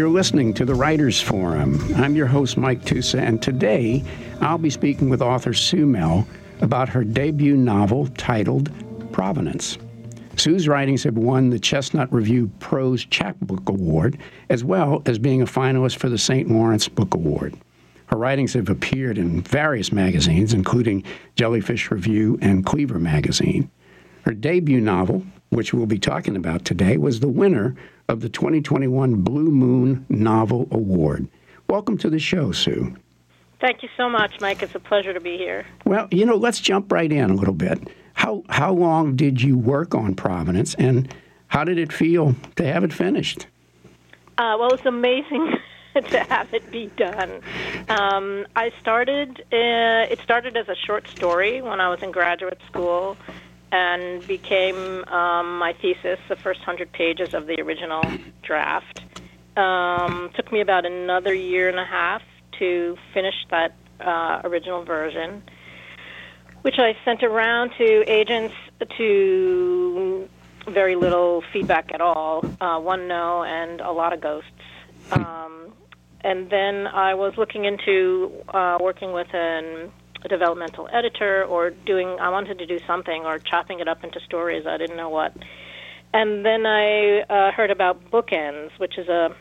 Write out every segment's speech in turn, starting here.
You're listening to the Writers Forum. I'm your host, Mike Tusa, and today I'll be speaking with author Sue Mell about her debut novel titled Provenance. Sue's writings have won the Chestnut Review Prose Chapbook Award, as well as being a finalist for the St. Lawrence Book Award. Her writings have appeared in various magazines, including Jellyfish Review and Cleaver Magazine. Her debut novel, which we'll be talking about today, was the winner of the 2021 Blue Moon Novel Award. Welcome to the show, Sue. Thank you so much, Mike. It's a pleasure to be here. Well, you know, let's jump right in a little bit. How how long did you work on Providence, and how did it feel to have it finished? Uh, well, it's amazing to have it be done. Um, I started. Uh, it started as a short story when I was in graduate school, and became um, my thesis. The first hundred pages of the original draft. Um, took me about another year and a half to finish that uh, original version, which I sent around to agents to very little feedback at all. Uh, one no and a lot of ghosts. Um, and then I was looking into uh, working with an, a developmental editor or doing, I wanted to do something or chopping it up into stories. I didn't know what. And then I uh, heard about Bookends, which is a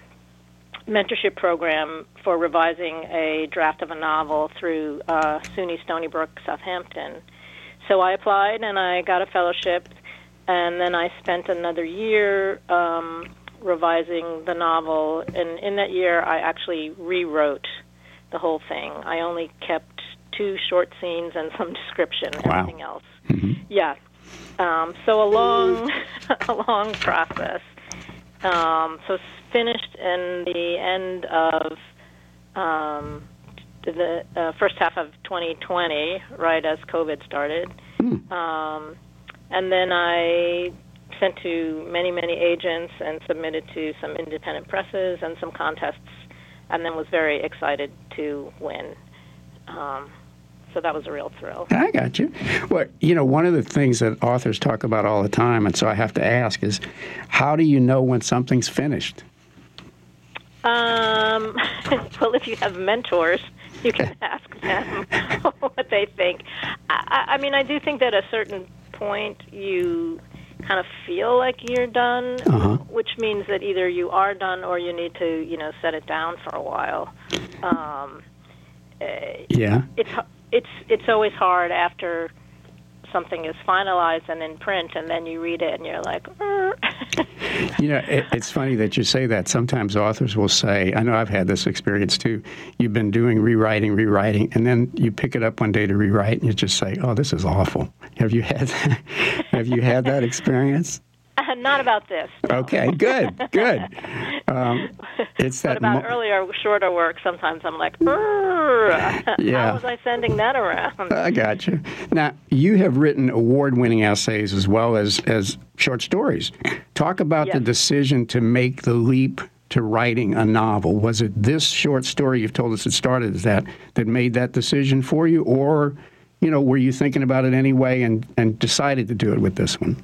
mentorship program for revising a draft of a novel through uh, SUNY Stony Brook, Southampton. So I applied and I got a fellowship, and then I spent another year um, revising the novel. And in that year, I actually rewrote the whole thing. I only kept two short scenes and some description. Wow. Everything else, Mhm. yeah. Um, so a long, a long process. Um, so finished in the end of um, the uh, first half of 2020, right as COVID started. Hmm. Um, and then I sent to many, many agents and submitted to some independent presses and some contests, and then was very excited to win. Um, so that was a real thrill. I got you. Well, you know, one of the things that authors talk about all the time, and so I have to ask, is how do you know when something's finished? Um, well, if you have mentors, you can ask them what they think. I, I mean, I do think that at a certain point you kind of feel like you're done, Uh-huh. which means that either you are done or you need to, you know, set it down for a while. Um, eh, Yeah. it's it's it's always hard after something is finalized and in print, and then you read it and you're like. You know, it, it's funny that you say that. Sometimes authors will say, I know I've had this experience too. You've been doing rewriting, rewriting, and then you pick it up one day to rewrite, and you just say, "Oh, this is awful." Have you had Have you had that experience? not about this. no. Okay, good, good. Um, it's But that. about mo- earlier, shorter work, sometimes I'm like, Yeah. how was I sending that around? I got you. Now, you have written award-winning essays as well as as short stories. Talk about the decision to make the leap to writing a novel. Was it this short story you've told us it started as that that made that decision for you, or you know, were you thinking about it anyway and and decided to do it with this one?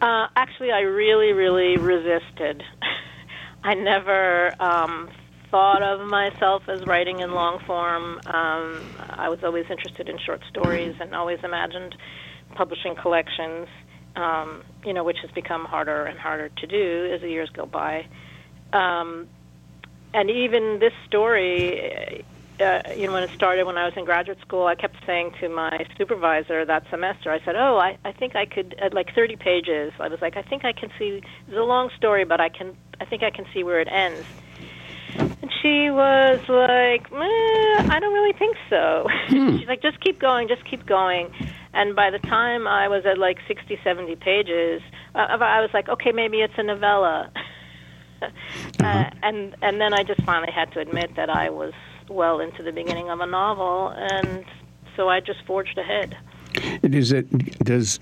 Uh, actually, I really, really resisted. I never um, thought of myself as writing in long form. Um, I was always interested in short stories and always imagined publishing collections, um, you know, which has become harder and harder to do as the years go by. Um, and even this story, uh, you know, when it started when I was in graduate school, I kept saying to my supervisor that semester, I said, "Oh, I, I think I could at like 30 pages." I was like, "I think I can see." It's a long story, but I can. I think I can see where it ends. And she was like, eh, "I don't really think so." She's like, "Just keep going, just keep going." And by the time I was at like 60, 70 pages, uh, I was like, "Okay, maybe it's a novella." uh, and and then I just finally had to admit that I was well into the beginning of a novel, and so I just forged ahead. Is it does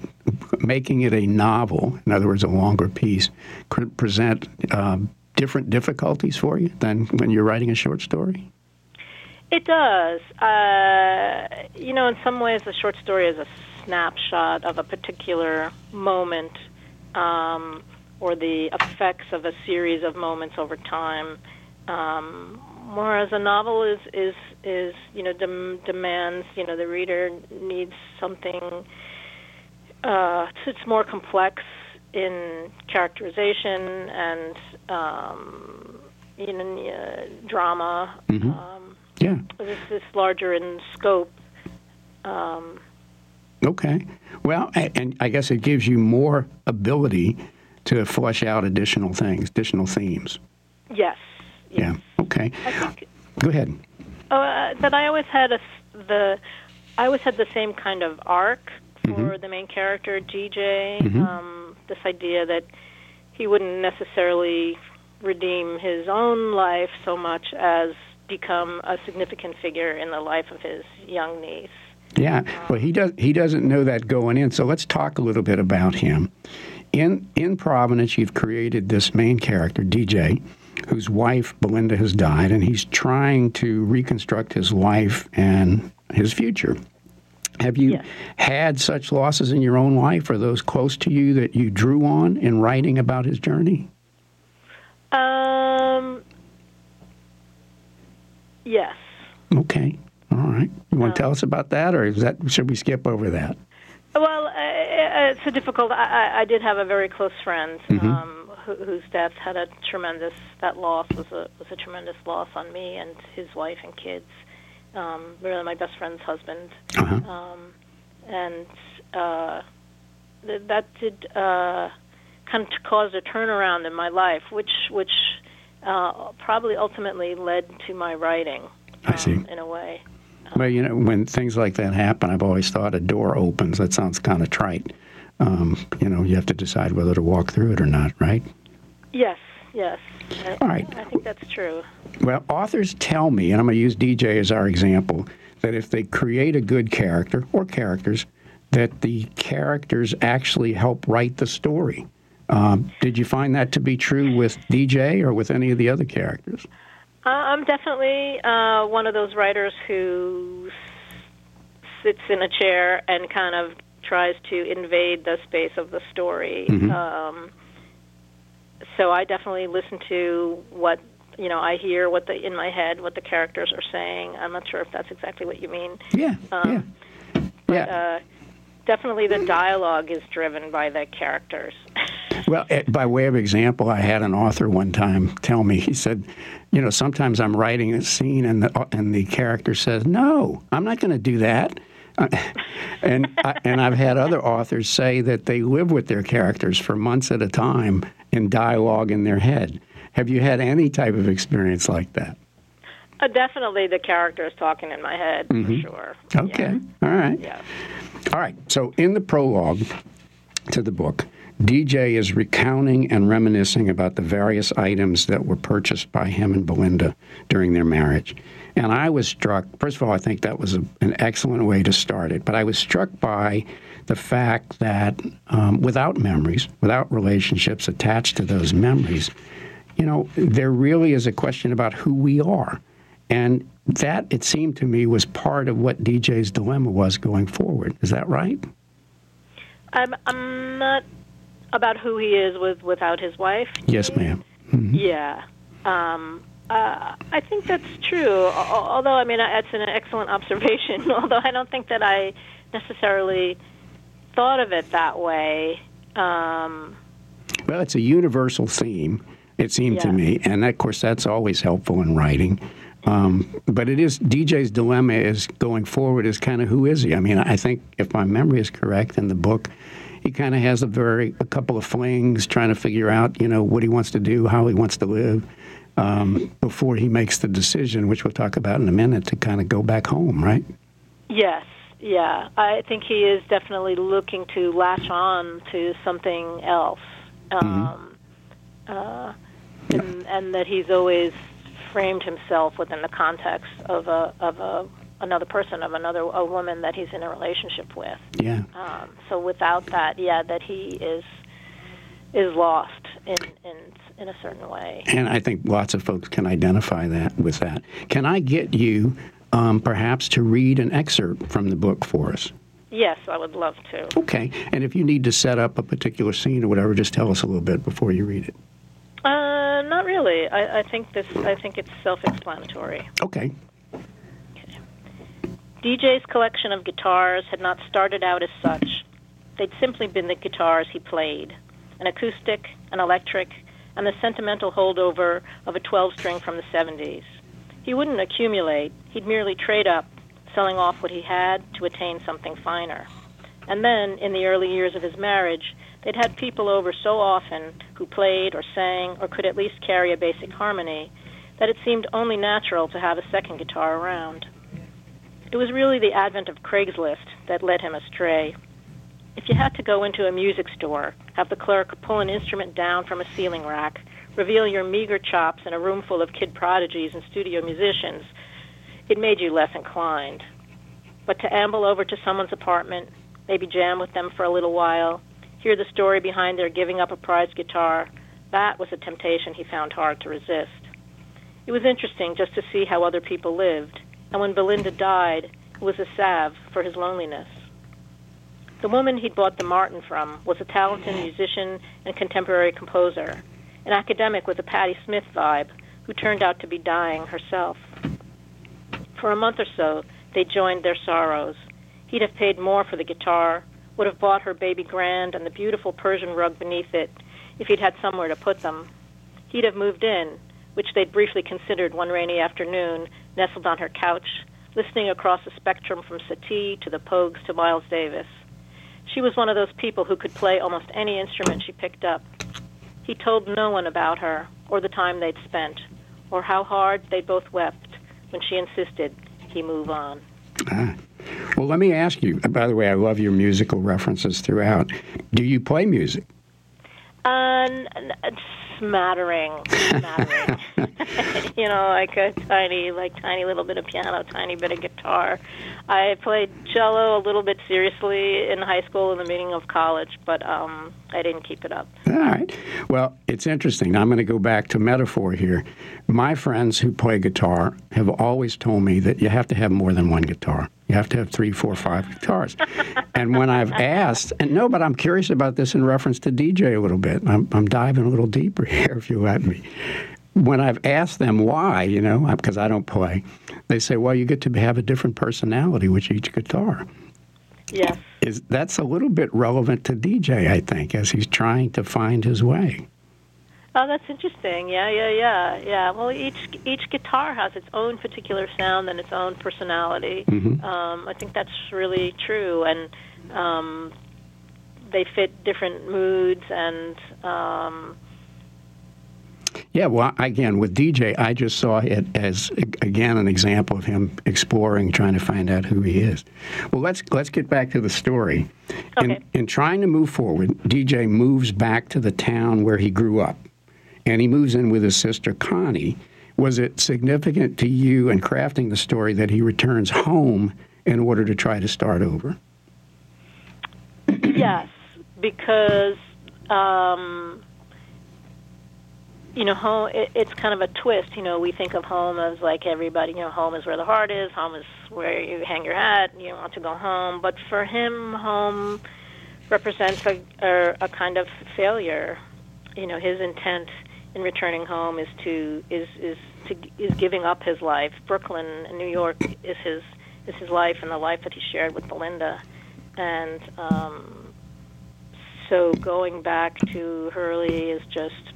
making it a novel, in other words, a longer piece, present um, different difficulties for you than when you're writing a short story? It does. Uh, you know, in some ways, a short story is a snapshot of a particular moment. Um, or the effects of a series of moments over time. Um, whereas a novel is is is you know dem- demands you know the reader needs something. Uh, it's more complex in characterization and um, you know uh, drama. Mhm. Um, Yeah. this is larger in scope. Um, Okay. Well, and I guess it gives you more ability to flesh out additional things, additional themes. yes. Yeah. Okay. Think Go ahead. uh, that I always had a the I always had the same kind of arc for Mm-hmm. the main character DJ. Um, this idea that he wouldn't necessarily redeem his own life so much as become a significant figure in the life of his young niece. Yeah. Well, he does. He doesn't know that going in. So let's talk a little bit about him. In in Providence, you've created this main character, DJ, whose wife Belinda has died, and he's trying to reconstruct his life and his future. Have you Yes. had such losses in your own life, or those close to you that you drew on in writing about his journey? Um. Yes. Okay. All right. You want to tell us about that, or is that should we skip over that? Well, uh, uh, it's a difficult. I, I, did have a very close friend um, who, whose death had a tremendous. That loss was a was a tremendous loss on me and his wife and kids. Um, really, my best friend's husband, Uh-huh. um, and uh, th- that did uh, kind of cause a turnaround in my life, which which uh, probably ultimately led to my writing. I see. um, in a way. Well, you know, when things like that happen, I've always thought a door opens. That sounds kind of trite. Um, you know, you have to decide whether to walk through it or not, right? Yes, yes. I, All right. I think that's true. Well, authors tell me, and I'm going to use DJ as our example, that if they create a good character or characters, that the characters actually help write the story. Um, did you find that to be true with DJ or with any of the other characters? Uh, I'm definitely uh, one of those writers who sits in a chair and kind of tries to invade the space of the story. Mhm. Um, so I definitely listen to what you know. I hear what the in my head what the characters are saying. I'm not sure if that's exactly what you mean. Yeah, Um, yeah, yeah. Uh, definitely, the dialogue is driven by the characters. Well, eh, by way of example, I had an author one time tell me. He said, "You know, sometimes I'm writing a scene, and the and the character says, "No, I'm not going to do that." And I, and I've had other authors say that they live with their characters for months at a time in dialogue in their head. Have you had any type of experience like that? uh, definitely, the characters talking in my head for sure. Okay, all right. Yeah. All right. So in the prologue to the book, DJ is recounting and reminiscing about the various items that were purchased by him and Belinda during their marriage. And I was struck, first of all, I think that was a, an excellent way to start it, but I was struck by the fact that um, without memories, without relationships attached to those memories, you know, there really is a question about who we are. And that, it seemed to me, was part of what DJ's dilemma was going forward. Is that right? I'm I'm not about who he is with without his wife. Yes, ma'am. Yeah. Um, uh, I think that's true. Al- al- Although, I mean, that's an excellent observation. Although I don't think that I necessarily thought of it that way. Um, Well, it's a universal theme, it seemed to me. And of course, that's always helpful in writing. Um, but it is DJ's dilemma is going forward is kind of who is he? I mean, I think if my memory is correct in the book, he kind of has a very a couple of flings trying to figure out, you know, what he wants to do, how he wants to live, um, before he makes the decision, which we'll talk about in a minute, to kind of go back home, right? yes. Yeah. I think he is definitely looking to latch on to something else. Um, uh, and, and that he's always framed himself within the context of a of a another person of another a woman that he's in a relationship with. Yeah. Um, so without that, yeah, that he is is lost in in in a certain way. And I think lots of folks can identify that with that. Can I get you um, perhaps to read an excerpt from the book for us? Yes, I would love to. Okay. And if you need to set up a particular scene or whatever, just tell us a little bit before you read it. Uh, not really. I, I think this. I think it's self-explanatory. Okay. DJ's collection of guitars had not started out as such. They'd simply been the guitars he played an acoustic, an electric, and the sentimental holdover of a 12 string from the 70s. He wouldn't accumulate, he'd merely trade up, selling off what he had to attain something finer. And then, in the early years of his marriage, they'd had people over so often who played or sang or could at least carry a basic harmony that it seemed only natural to have a second guitar around. It was really the advent of Craigslist that led him astray. If you had to go into a music store, have the clerk pull an instrument down from a ceiling rack, reveal your meager chops in a room full of kid prodigies and studio musicians, it made you less inclined. But to amble over to someone's apartment, maybe jam with them for a little while, hear the story behind their giving up a prized guitar, that was a temptation he found hard to resist. It was interesting just to see how other people lived, and when Belinda died, it was a salve for his loneliness. The woman he'd bought the Martin from was a talented musician and contemporary composer, an academic with a Patti Smith vibe, who turned out to be dying herself. For a month or so, they joined their sorrows. He'd have paid more for the guitar, would have bought her baby grand and the beautiful Persian rug beneath it if he'd had somewhere to put them. He'd have moved in, which they'd briefly considered one rainy afternoon, nestled on her couch, listening across the spectrum from Satie to the Pogues to Miles Davis. She was one of those people who could play almost any instrument she picked up. He told no one about her, or the time they'd spent, or how hard they both wept when she insisted he move on. Ah. Well, let me ask you. By the way, I love your musical references throughout. Do you play music? Uh, smattering, smattering. you know, like a tiny, like tiny little bit of piano, tiny bit of guitar. I played cello a little bit seriously in high school in the beginning of college, but um, I didn't keep it up. All right. Well, it's interesting. I'm going to go back to metaphor here. My friends who play guitar have always told me that you have to have more than one guitar. You have to have three, four, five guitars. and when I've asked, and no, but I'm curious about this in reference to DJ a little bit. I'm, I'm diving a little deeper here, if you let me. When I've asked them why, you know, because I don't play, they say, well, you get to have a different personality with each guitar. Yes. Is that's a little bit relevant to DJ, I think, as he's trying to find his way. Oh, that's interesting. Yeah, yeah, yeah, yeah. Well, each each guitar has its own particular sound and its own personality. Mm-hmm. Um, I think that's really true, and um, they fit different moods and. Um, yeah, well, again, with DJ, I just saw it as again an example of him exploring, trying to find out who he is. Well, let's let's get back to the story. Okay. In, in trying to move forward, DJ moves back to the town where he grew up and he moves in with his sister Connie. Was it significant to you in crafting the story that he returns home in order to try to start over? yes, because um, you know, home. It, it's kind of a twist. You know, we think of home as like everybody. You know, home is where the heart is. Home is where you hang your hat. You want to go home. But for him, home represents a, a, a kind of failure. You know, his intent in returning home is to is is to is giving up his life. Brooklyn, New York, is his is his life and the life that he shared with Belinda, and um, so going back to Hurley is just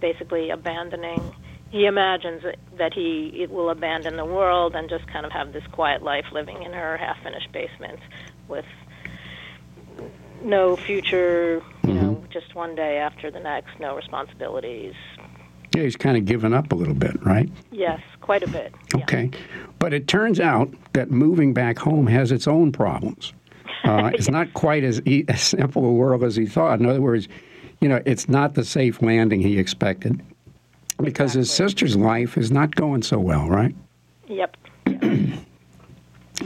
basically abandoning. He imagines that he will abandon the world and just kind of have this quiet life living in her half-finished basement with no future, you know, mm-hmm. just one day after the next, no responsibilities. Yeah, he's kind of given up a little bit, right? Yes, quite a bit. Okay. Yeah. But it turns out that moving back home has its own problems. Uh, it's not quite as, e- as simple a world as he thought. In other words, you know, it's not the safe landing he expected because exactly. his sister's life is not going so well, right? Yep.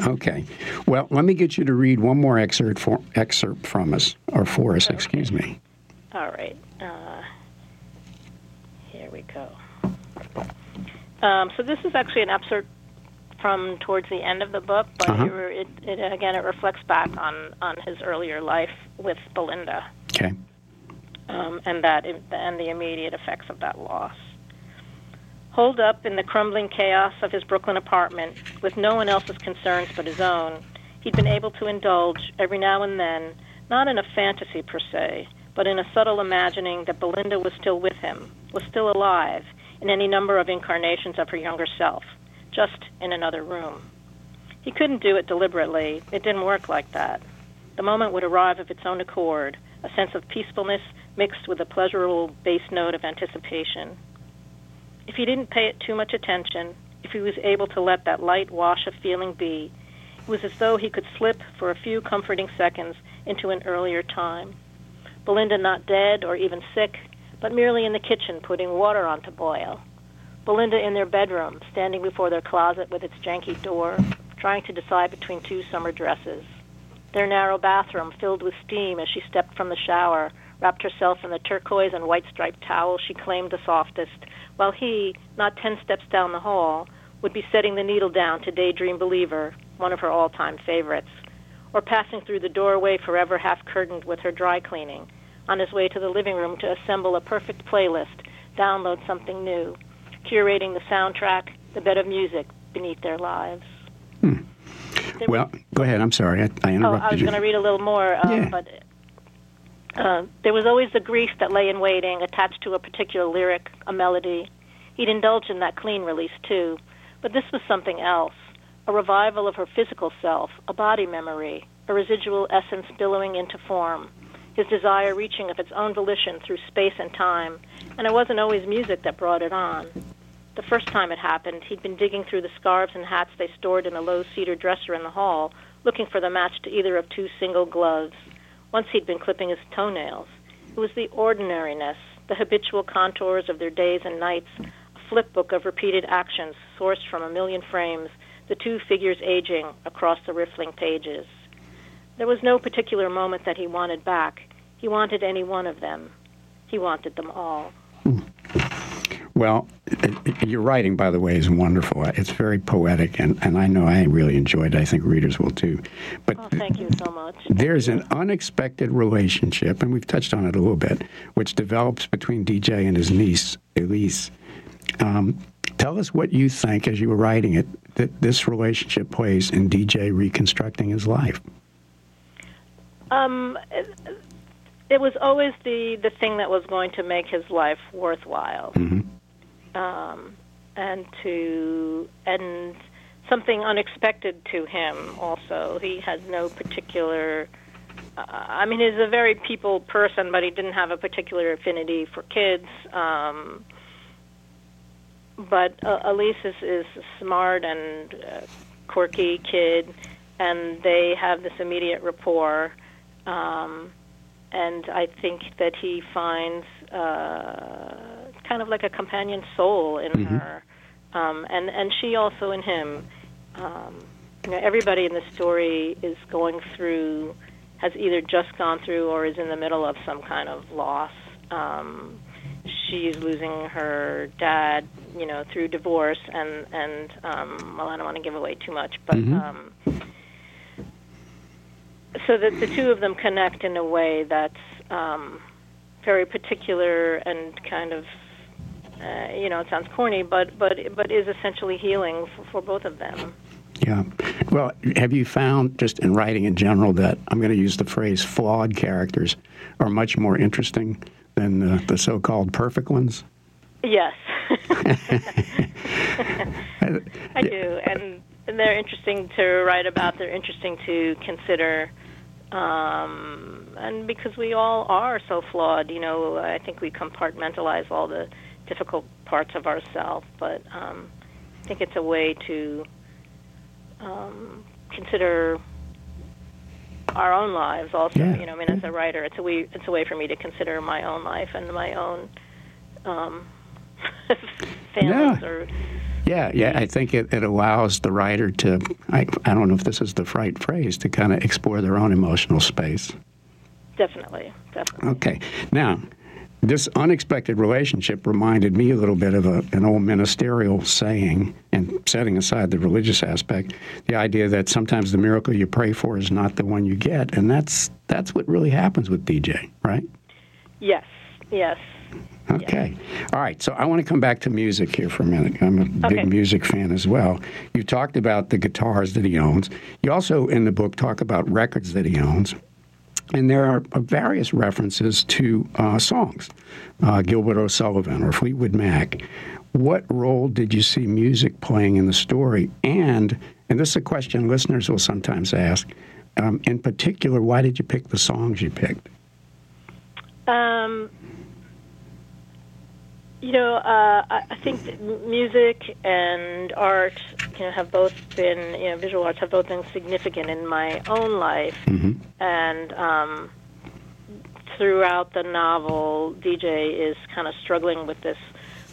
Okay. Well, let me get you to read one more excerpt for, excerpt from us, or for us, okay. excuse me. All right. Uh, here we go. Um, so this is actually an excerpt from towards the end of the book, but Uh-huh. it, it, it again it reflects back on on his earlier life with Belinda, Okay. Um, and that and the immediate effects of that loss. Holed up in the crumbling chaos of his Brooklyn apartment, with no one else's concerns but his own, he'd been able to indulge every now and then, not in a fantasy per se, but in a subtle imagining that Belinda was still with him, was still alive, in any number of incarnations of her younger self, just in another room. He couldn't do it deliberately. It didn't work like that. The moment would arrive of its own accord, a sense of peacefulness mixed with a pleasurable bass note of anticipation. If he didn't pay it too much attention, if he was able to let that light wash of feeling be, it was as though he could slip for a few comforting seconds into an earlier time. Belinda not dead or even sick, but merely in the kitchen putting water on to boil. Belinda in their bedroom, standing before their closet with its janky door, trying to decide between two summer dresses. Their narrow bathroom filled with steam as she stepped from the shower, wrapped herself in the turquoise and white striped towel she claimed the softest, while he, not ten steps down the hall, would be setting the needle down to Daydream Believer, one of her all time favorites, or passing through the doorway forever half curtained with her dry cleaning, on his way to the living room to assemble a perfect playlist, download something new, curating the soundtrack, the bed of music beneath their lives. There Well, go ahead. I'm sorry. I, I Oh, interrupted I was going to read a little more, um, Yeah. but uh, there was always the grief that lay in waiting, attached to a particular lyric, a melody. He'd indulge in that clean release too, but this was something else a revival of her physical self, a body memory, a residual essence billowing into form, his desire reaching of its own volition through space and time, and it wasn't always music that brought it on. The first time it happened, he'd been digging through the scarves and hats they stored in a low cedar dresser in the hall, looking for the match to either of two single gloves. Once he'd been clipping his toenails. It was the ordinariness, the habitual contours of their days and nights, a flip book of repeated actions sourced from a million frames, the two figures aging across the riffling pages. There was no particular moment that he wanted back. He wanted any one of them. He wanted them all. Hmm. Well, your writing, by the way, is wonderful. It's very poetic, and, and I know I really enjoyed it. I think readers will too. But Oh, thank you so much. there's an unexpected relationship, and we've touched on it a little bit, which develops between DJ and his niece, Elise. Um, tell us what you think, as you were writing it, that this relationship plays in DJ reconstructing his life. Um, it, it was always the the thing that was going to make his life worthwhile, um, and to and something unexpected to him. Also, he has no particular. Uh, I mean, he's a very people person, but he didn't have a particular affinity for kids. Um, but uh, Elise is, is a smart and uh, quirky kid, and they have this immediate rapport. Um, and I think that he finds uh, kind of like a companion soul in her, um, and and she also in him. Um, you know, everybody in the story is going through, has either just gone through or is in the middle of some kind of loss. Um, she's losing her dad, you know, through divorce, and and um, well, I don't want to give away too much, but. Um, so that the two of them connect in a way that's um, very particular and kind of, uh, you know, it sounds corny, but but but is essentially healing for, for both of them. Yeah. Well, have you found, just in writing in general, that I'm going to use the phrase flawed characters are much more interesting than the, the so called perfect ones? Yes, I do, and and they're interesting to write about. They're interesting to consider. Um, and because we all are so flawed, you know, I think we compartmentalize all the difficult parts of ourselves. But um, I think it's a way to um, consider our own lives also. Yeah. You know, I mean, as a writer, it's a way it's a way for me to consider my own life and my own um, families Yeah. or Yeah, yeah. I think it, it allows the writer to, I, I don't know if this is the right phrase, to kind of explore their own emotional space. definitely, definitely. Okay. Now, this unexpected relationship reminded me a little bit of a, an old ministerial saying, and setting aside the religious aspect, the idea that sometimes the miracle you pray for is not the one you get, and that's that's what really happens with DJ, right? Yes. Yes. Okay. All right. So I want to come back to music here for a minute. I'm a big music fan as well. You talked about the guitars that he owns. You also, in the book, talk about records that he owns. And there are uh, various references to uh, songs, uh, Gilbert O'Sullivan or Fleetwood Mac. What role did you see music playing in the story? And, and this is a question listeners will sometimes ask, um, in particular, why did you pick the songs you picked? Um, you know, uh, I, think music and art, you know, have both been, you know, visual arts have both been significant in my own life. And um, throughout the novel, DJ is kind of struggling with this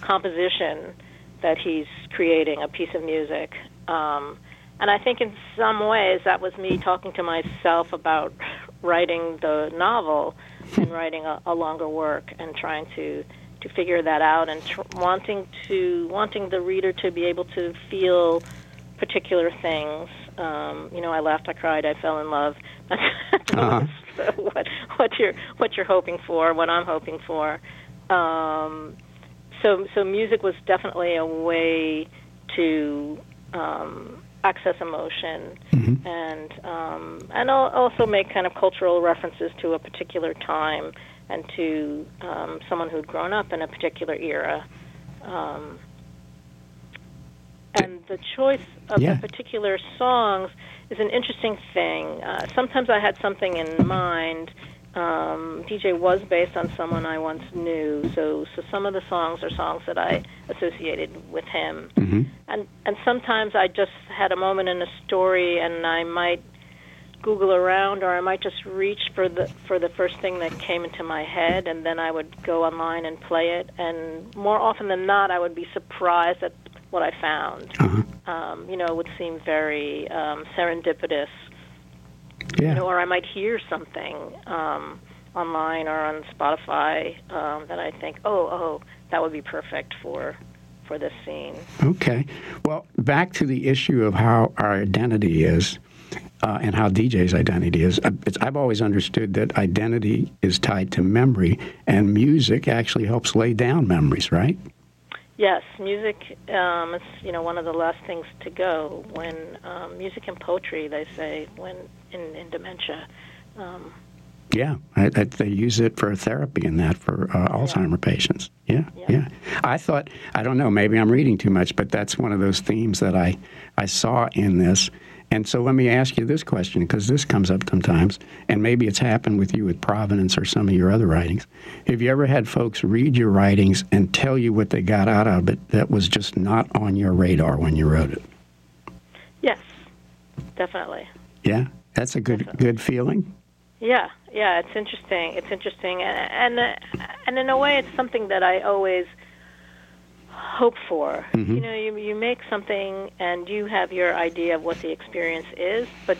composition that he's creating, a piece of music. Um, and I think in some ways that was me talking to myself about writing the novel and writing a, a longer work and trying to to figure that out and tr- wanting to wanting the reader to be able to feel particular things. Um, you know, I laughed, I cried, I fell in love. Uh-huh. what what you're what you're hoping for, what I'm hoping for. Um, so so music was definitely a way to um, access emotion and um, and al- also make kind of cultural references to a particular time and to um, someone who'd grown up in a particular era. Um, and the choice of Yeah. the particular songs is an interesting thing. Uh, sometimes I had something in mind. Um, DJ was based on someone I once knew, so so some of the songs are songs that I associated with him, Mm-hmm. and and sometimes I just had a moment in a story, and I might Google around, or I might just reach for the for the first thing that came into my head, and then I would go online and play it. And more often than not, I would be surprised at what I found. Uh-huh. Um, you know, it would seem very um, serendipitous Yeah. you know, or I might hear something um, online or on Spotify um, that I think, oh, oh, that would be perfect for for this scene. Okay. Well, back to the issue of how our identity is uh, and how DJ's identity is. It's, I've always understood that identity is tied to memory, and music actually helps lay down memories, right? Yes, music um, is you know one of the last things to go when um, music and poetry. They say when in, in dementia. Um, Yeah, I, I, they use it for therapy and that for uh, Alzheimer patients. Yeah, Yeah. yeah, I thought, I don't know, maybe I'm reading too much, but that's one of those themes that I, I saw in this. And so let me ask you this question, because this comes up sometimes, and maybe it's happened with you with Providence or some of your other writings. Have you ever had folks read your writings and tell you what they got out of it that was just not on your radar when you wrote it? yes, definitely. Yeah, that's a good good feeling. Yeah, yeah, it's interesting. It's interesting, and and, and in a way, it's something that I always hope for. You know, you you make something, and you have your idea of what the experience is, but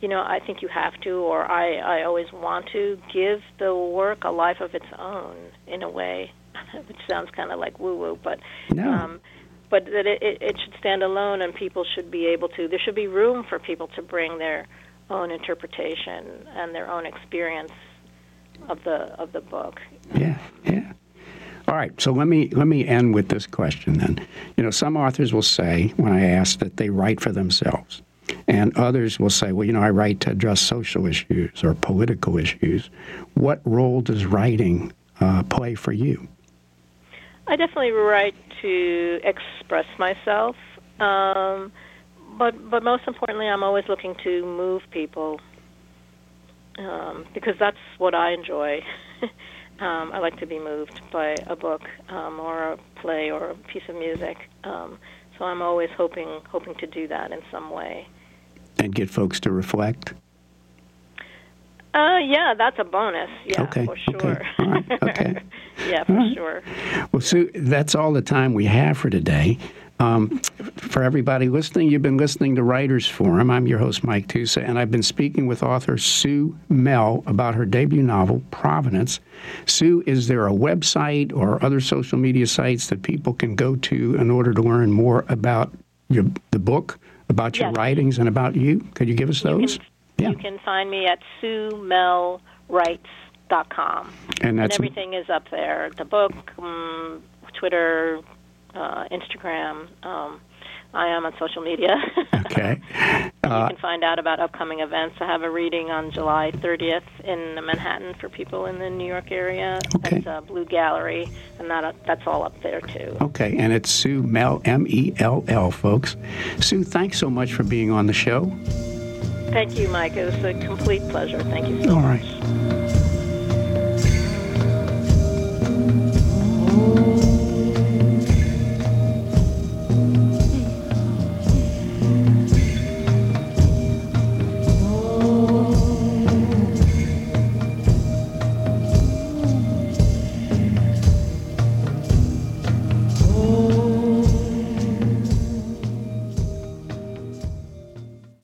you know, I think you have to, or I I always want to give the work a life of its own in a way, which sounds kind of like woo woo, but No. um, but that it, it, it should stand alone, and people should be able to. There should be room for people to bring their own interpretation and their own experience of the of the book. Yeah, yeah. All right, so let me let me end with this question then. You know, some authors will say when I ask that they write for themselves, and others will say, well, you know, I write to address social issues or political issues. What role does writing uh, play for you? I definitely write to express myself, um, but but most importantly, I'm always looking to move people um, because that's what I enjoy. um, I like to be moved by a book um, or a play or a piece of music. Um, so I'm always hoping hoping to do that in some way. And get folks to reflect. Uh, yeah, that's a bonus. Yeah, Okay, for okay, sure. all right, okay. yeah, for right. sure. Well, Sue, that's all the time we have for today. Um, for everybody listening, you've been listening to Writers Forum. I'm your host, Mike Tusa, and I've been speaking with author Sue Mell about her debut novel, Provenance. Sue, is there a website or other social media sites that people can go to in order to learn more about your, the book, about your Yes. writings, and about you? Could you give us those? You can find me at suemelwrites.com. And And that's everything is up there. The book, um, Twitter, uh, Instagram. Um, I am on social media. okay. you can find out about upcoming events. I have a reading on July 30th in Manhattan for people in the New York area. Okay. That's uh, Blue Gallery, and that, that's all up there too. Okay, and it's Sue Mell, M E L L, folks. Sue, thanks so much for being on the show. Thank you, Mike. It was a complete pleasure. Thank you so All much. right.